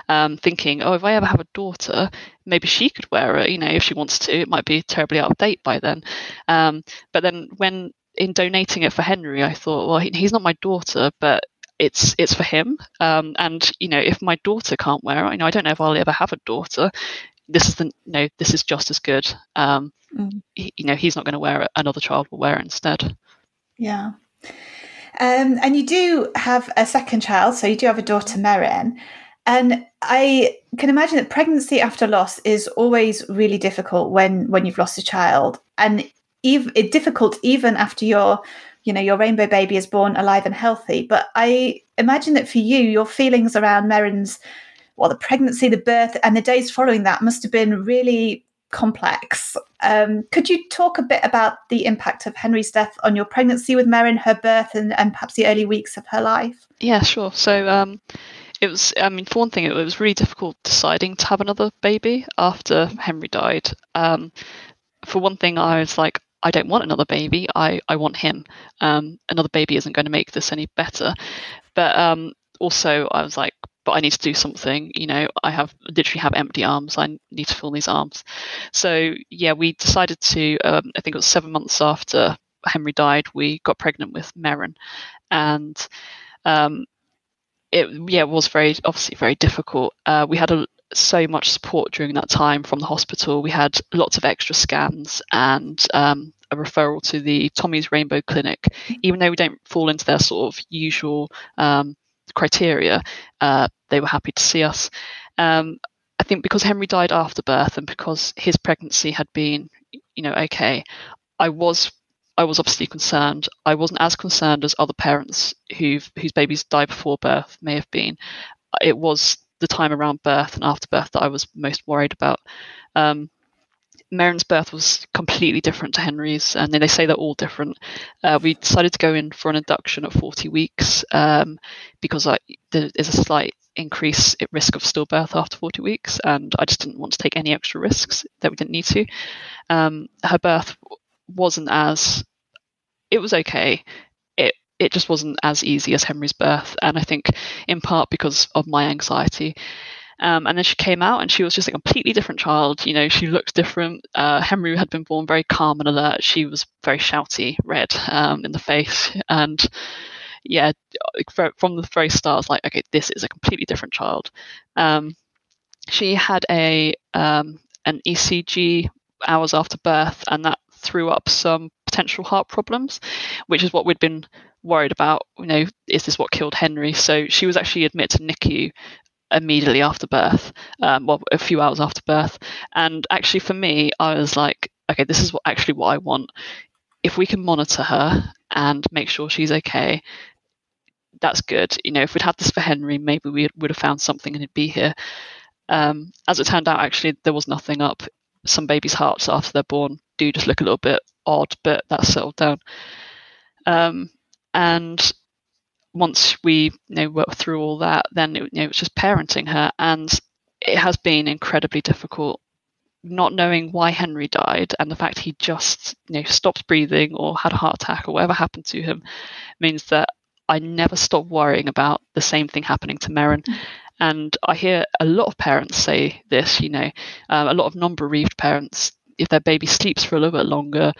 Um, thinking, oh, if I ever have a daughter, maybe she could wear it. You know, if she wants to, it might be terribly out of date by then. Um, but then when in donating it for Henry, I thought, well, he, he's not my daughter, but it's it's for him. Um, and you know, if my daughter can't wear it, you know, I don't know if I'll ever have a daughter this is the you know this is just as good. Mm. you know, he's not going to wear it; another child will wear it instead. Yeah. Um, and you do have a second child, so you do have a daughter, Merrin. And I can imagine that pregnancy after loss is always really difficult when when you've lost a child, and even difficult even after your you know your rainbow baby is born alive and healthy. But I imagine that for you, your feelings around Merrin's well, the pregnancy, the birth, and the days following that must have been really complex. Um, could you talk a bit about the impact of Henry's death on your pregnancy with Merrin, her birth, and, and perhaps the early weeks of her life? Yeah, sure. So um, it was, I mean, for one thing, it was really difficult deciding to have another baby after Henry died. Um, for one thing, I was like, I don't want another baby. I, I want him. Um, another baby isn't going to make this any better. But um, also, I was like, but I need to do something. You know, I have literally have empty arms. I need to fill these arms. So yeah, we decided to. Um, I think it was seven months after Henry died, we got pregnant with Merrin, and um, it yeah it was very obviously very difficult. Uh, we had a, so much support during that time from the hospital. We had lots of extra scans and um, a referral to the Tommy's Rainbow Clinic, even though we don't fall into their sort of usual um, criteria, uh, they were happy to see us. Um, I think because Henry died after birth and because his pregnancy had been, you know, okay, I was I was obviously concerned. I wasn't as concerned as other parents who whose babies died before birth may have been. It was the time around birth and after birth that I was most worried about. Um, Merrin's birth was completely different to Henry's, and they say they're all different. Uh, we decided to go in for an induction at 40 weeks um, because I, there is a slight increase in risk of stillbirth after 40 weeks, and I just didn't want to take any extra risks that we didn't need to. Um, her birth wasn't as it was okay. It it just wasn't as easy as Henry's birth, and I think in part because of my anxiety. Um, and then she came out and she was just a completely different child. You know, she looked different. Uh, Henry had been born very calm and alert. She was very shouty, red um, in the face. And yeah, from the very start, I was like, okay, this is a completely different child. Um, she had a um, an ECG hours after birth, and that threw up some potential heart problems, which is what we'd been worried about. You know, is this what killed Henry? So she was actually admitted to NICU immediately after birth, um, well, a few hours after birth. And actually, for me, I was like, okay, this is what actually what I want. If we can monitor her and make sure she's okay, that's good. You know, if we'd had this for Henry, maybe we would have found something and he'd be here. Um, as it turned out, actually, there was nothing up. Some babies' hearts after they're born do just look a little bit odd, but that's settled down. Um, and once we you know worked through all that, then it, you know, it was just parenting her, and it has been incredibly difficult. Not knowing why Henry died and the fact he just you know stopped breathing or had a heart attack or whatever happened to him means that I never stop worrying about the same thing happening to Merrin. And I hear a lot of parents say this, you know, um, a lot of non bereaved parents, if their baby sleeps for a little bit longer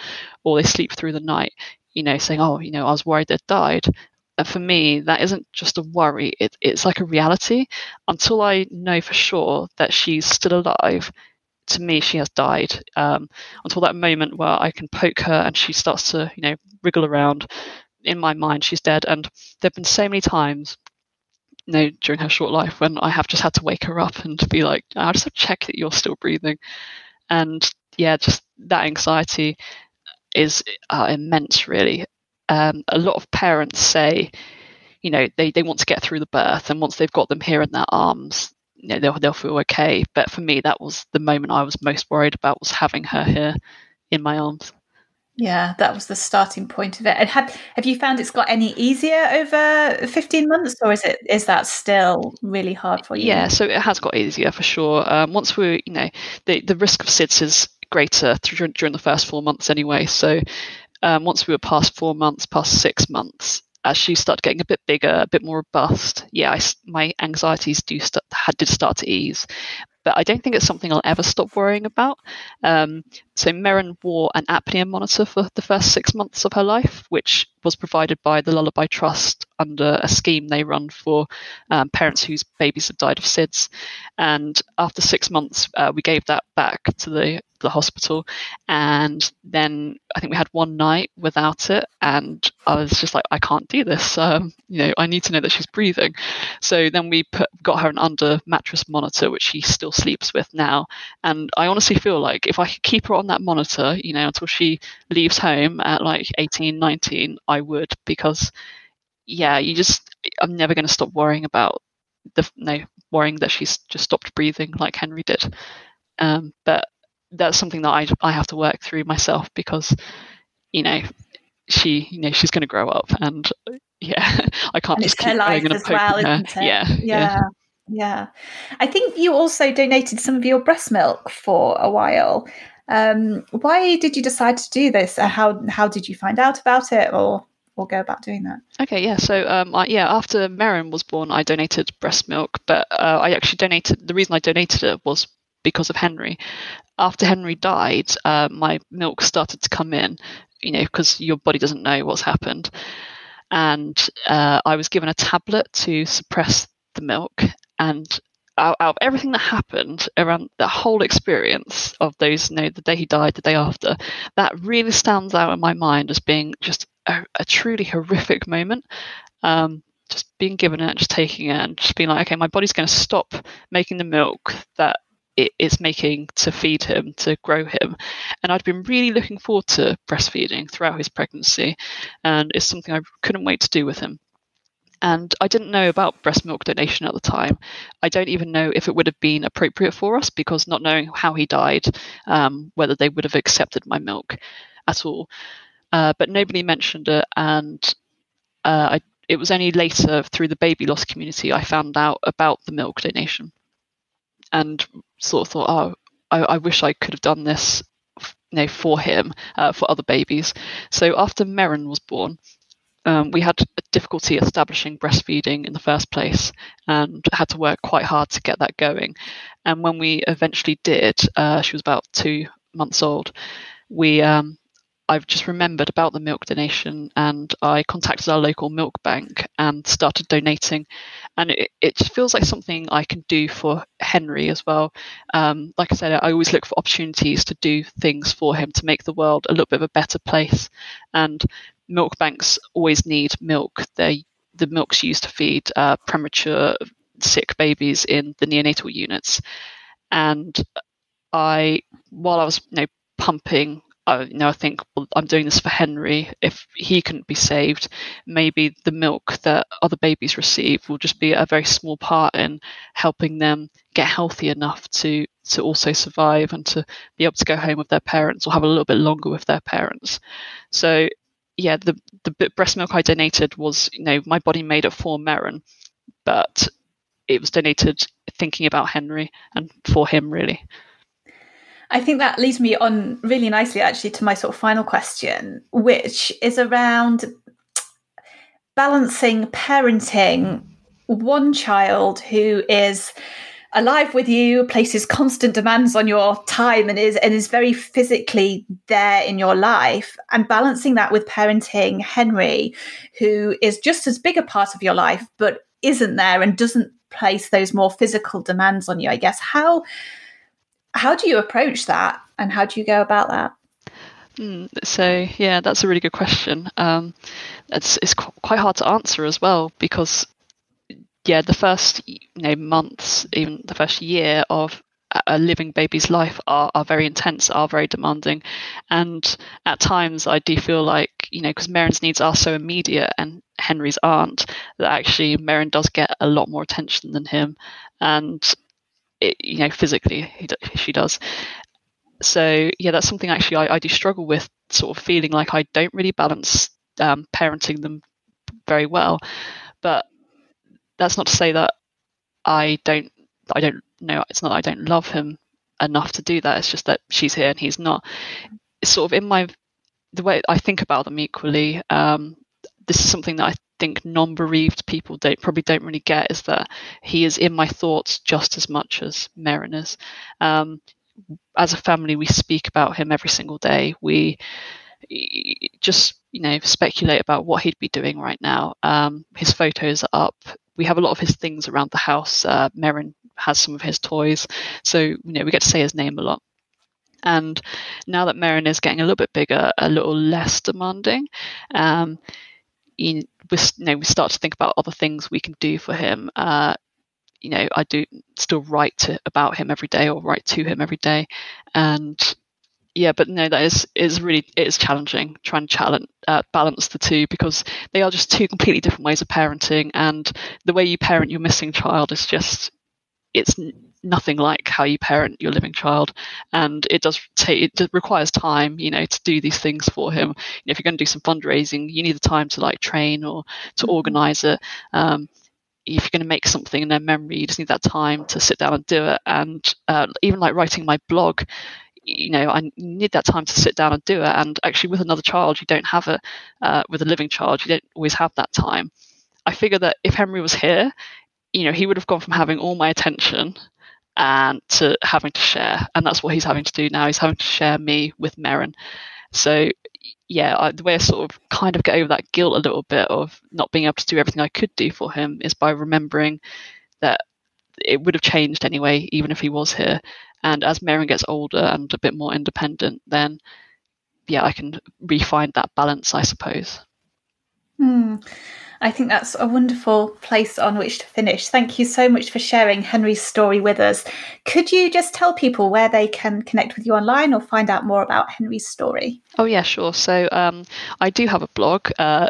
or they sleep through the night, you know, saying, oh, you know, I was worried they'd died. And for me, that isn't just a worry, it, it's like a reality. Until I know for sure that she's still alive, to me, she has died. Um, until that moment where I can poke her and she starts to, you know, wriggle around, in my mind, she's dead. And there have been so many times you know, during her short life when I have just had to wake her up and be like, I just have to check that you're still breathing. And yeah, just that anxiety is uh, immense, really. Um, a lot of parents say, you know, they, they want to get through the birth, and once they've got them here in their arms, you know, they'll, they'll feel okay. But for me, that was the moment I was most worried about was having her here in my arms. Yeah, that was the starting point of it. And have have you found it's got any easier over fifteen months, or is it is that still really hard for you? Yeah, so it has got easier for sure. Um, once we, you know, the the risk of SIDS is greater during, during the first four months anyway. So um, once we were past four months, past six months, as she started getting a bit bigger, a bit more robust, yeah, I, my anxieties do start, had, did start to ease but I don't think it's something I'll ever stop worrying about. Um, so Merryn wore an apnea monitor for the first six months of her life, which was provided by the Lullaby Trust under a scheme they run for um, parents whose babies have died of SIDS. And after six months, uh, we gave that back to the the hospital. And then I think we had one night without it, and I was just like, I can't do this. Um, you know, I need to know that she's breathing. So then we put got her an under mattress monitor, which she still sleeps with now. And I honestly feel like if I could keep her on that monitor, you know, until she leaves home at like 18, 19, I would because yeah, you just I'm never going to stop worrying about the no worrying that she's just stopped breathing like Henry did. Um, but that's something that I I have to work through myself because you know she you know she's going to grow up and yeah I can't and just keep going and well, her. Yeah, yeah, yeah. Yeah. I think you also donated some of your breast milk for a while. Um, why did you decide to do this? Uh, how how did you find out about it, or or go about doing that? Okay, yeah. So um, I, yeah, after Merryn was born, I donated breast milk, but uh, I actually donated. The reason I donated it was because of Henry. After Henry died, uh, my milk started to come in, you know, because your body doesn't know what's happened. And uh, I was given a tablet to suppress the milk. And out, out, of everything that happened around the whole experience of those, you know, the day he died, the day after, that really stands out in my mind as being just a, a truly horrific moment. Um, just being given it, just taking it, and just being like, okay, my body's going to stop making the milk that it is making to feed him, to grow him. And I'd been really looking forward to breastfeeding throughout his pregnancy, and it's something I couldn't wait to do with him. And I didn't know about breast milk donation at the time. I don't even know if it would have been appropriate for us because not knowing how he died, um, whether they would have accepted my milk at all. Uh, but nobody mentioned it, and uh, I, it was only later through the baby loss community I found out about the milk donation and sort of thought, oh, I, I wish I could have done this, you know, for him, uh, for other babies. So after Merryn was born, um, we had a difficulty establishing breastfeeding in the first place and had to work quite hard to get that going. And when we eventually did, uh, she was about two months old. We um, I've just remembered about the milk donation and I contacted our local milk bank and started donating. And it, it feels like something I can do for Henry as well. Um, like I said, I always look for opportunities to do things for him to make the world a little bit of a better place. And milk banks always need milk. They the milk's used to feed uh, premature sick babies in the neonatal units. And I, while I was you know, pumping I, you know, I think well, I'm doing this for Henry. If he couldn't be saved, maybe the milk that other babies receive will just be a very small part in helping them get healthy enough to to also survive and to be able to go home with their parents or have a little bit longer with their parents. So, yeah, the the breast milk I donated was, you know, my body made it for Merryn, but it was donated thinking about Henry and for him really. I think that leads me on really nicely, actually, to my sort of final question, which is around balancing parenting one child who is alive with you, places constant demands on your time and is and is very physically there in your life and balancing that with parenting Henry who is just as big a part of your life but isn't there and doesn't place those more physical demands on you I guess. How how do you approach that and how do you go about that? Mm, so yeah, that's a really good question. Um, it's it's quite hard to answer as well because yeah, the first you know months, even the first year of a living baby's life are, are very intense, are very demanding, and at times I do feel like you know because Merrin's needs are so immediate and Henry's aren't that actually Merrin does get a lot more attention than him, and it, you know physically he, she does. So yeah, that's something actually I, I do struggle with, sort of feeling like I don't really balance um, parenting them very well, but that's not to say that I don't I don't know it's not that I don't love him enough to do that. It's just that she's here and he's not. It's sort of in my the way I think about them equally. Um, this is something that I think non-bereaved people don't probably don't really get is that he is in my thoughts just as much as Merrin is. Um, as a family, we speak about him every single day. We just you know speculate about what he'd be doing right now. Um, his photos are up we have a lot of his things around the house. Uh, has some of his toys, so you know we get to say his name a lot. And now that Merrin is getting a little bit bigger, a little less demanding, um, we, you know, we start to think about other things we can do for him. Uh, you know, I do still write to, about him every day or write to him every day, and yeah, but no, that is is really it is challenging trying to challenge, uh, balance the two because they are just two completely different ways of parenting, and the way you parent your missing child is just it's nothing like how you parent your living child, and it does take it requires time, you know, to do these things for him. You know, if you're going to do some fundraising, you need the time to like train or to mm-hmm. organize it. Um, if you're going to make something in their memory, you just need that time to sit down and do it. And uh, even like writing my blog, you know I need that time to sit down and do it. And actually, with another child, you don't have it. Uh, with a living child, you don't always have that time. I figure that if Henry was here, you know, he would have gone from having all my attention and to having to share, and that's what he's having to do now. He's having to share me with Merrin. So yeah, I, the way I sort of kind of get over that guilt a little bit of not being able to do everything I could do for him is by remembering that it would have changed anyway, even if he was here. And as Merrin gets older and a bit more independent, then yeah, I can refine that balance, I suppose. Hmm. I think that's a wonderful place on which to finish. Thank you so much for sharing Henry's story with us. Could you just tell people where they can connect with you online or find out more about Henry's story? Oh, yeah, sure. So um, I do have a blog. Uh,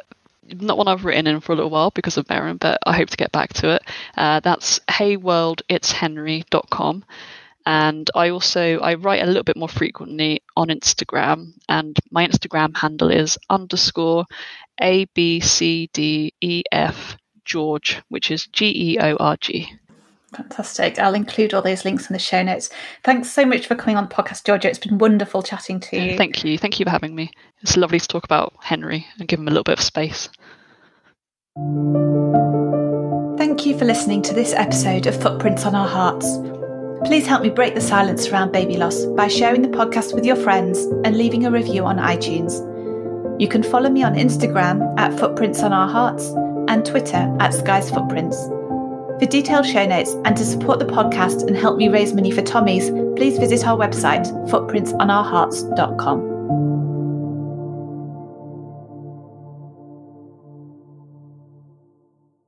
not one I've written in for a little while because of Merrin, but I hope to get back to it. Uh, that's heyworlditshenry.com. And I also I write a little bit more frequently on Instagram, and my Instagram handle is underscore a B C D E F George, which is G E O R G. Fantastic. I'll include all those links in the show notes. Thanks so much for coming on the podcast, Georgia. It's been wonderful chatting to you. Thank you. Thank you for having me. It's lovely to talk about Henry and give him a little bit of space. Thank you for listening to this episode of Footprints on Our Hearts. Please help me break the silence around baby loss by sharing the podcast with your friends and leaving a review on iTunes. You can follow me on Instagram at Footprints on Our Hearts and Twitter at Skies Footprints. For detailed show notes and to support the podcast and help me raise money for Tommy's, please visit our website, footprintsonourhearts.com.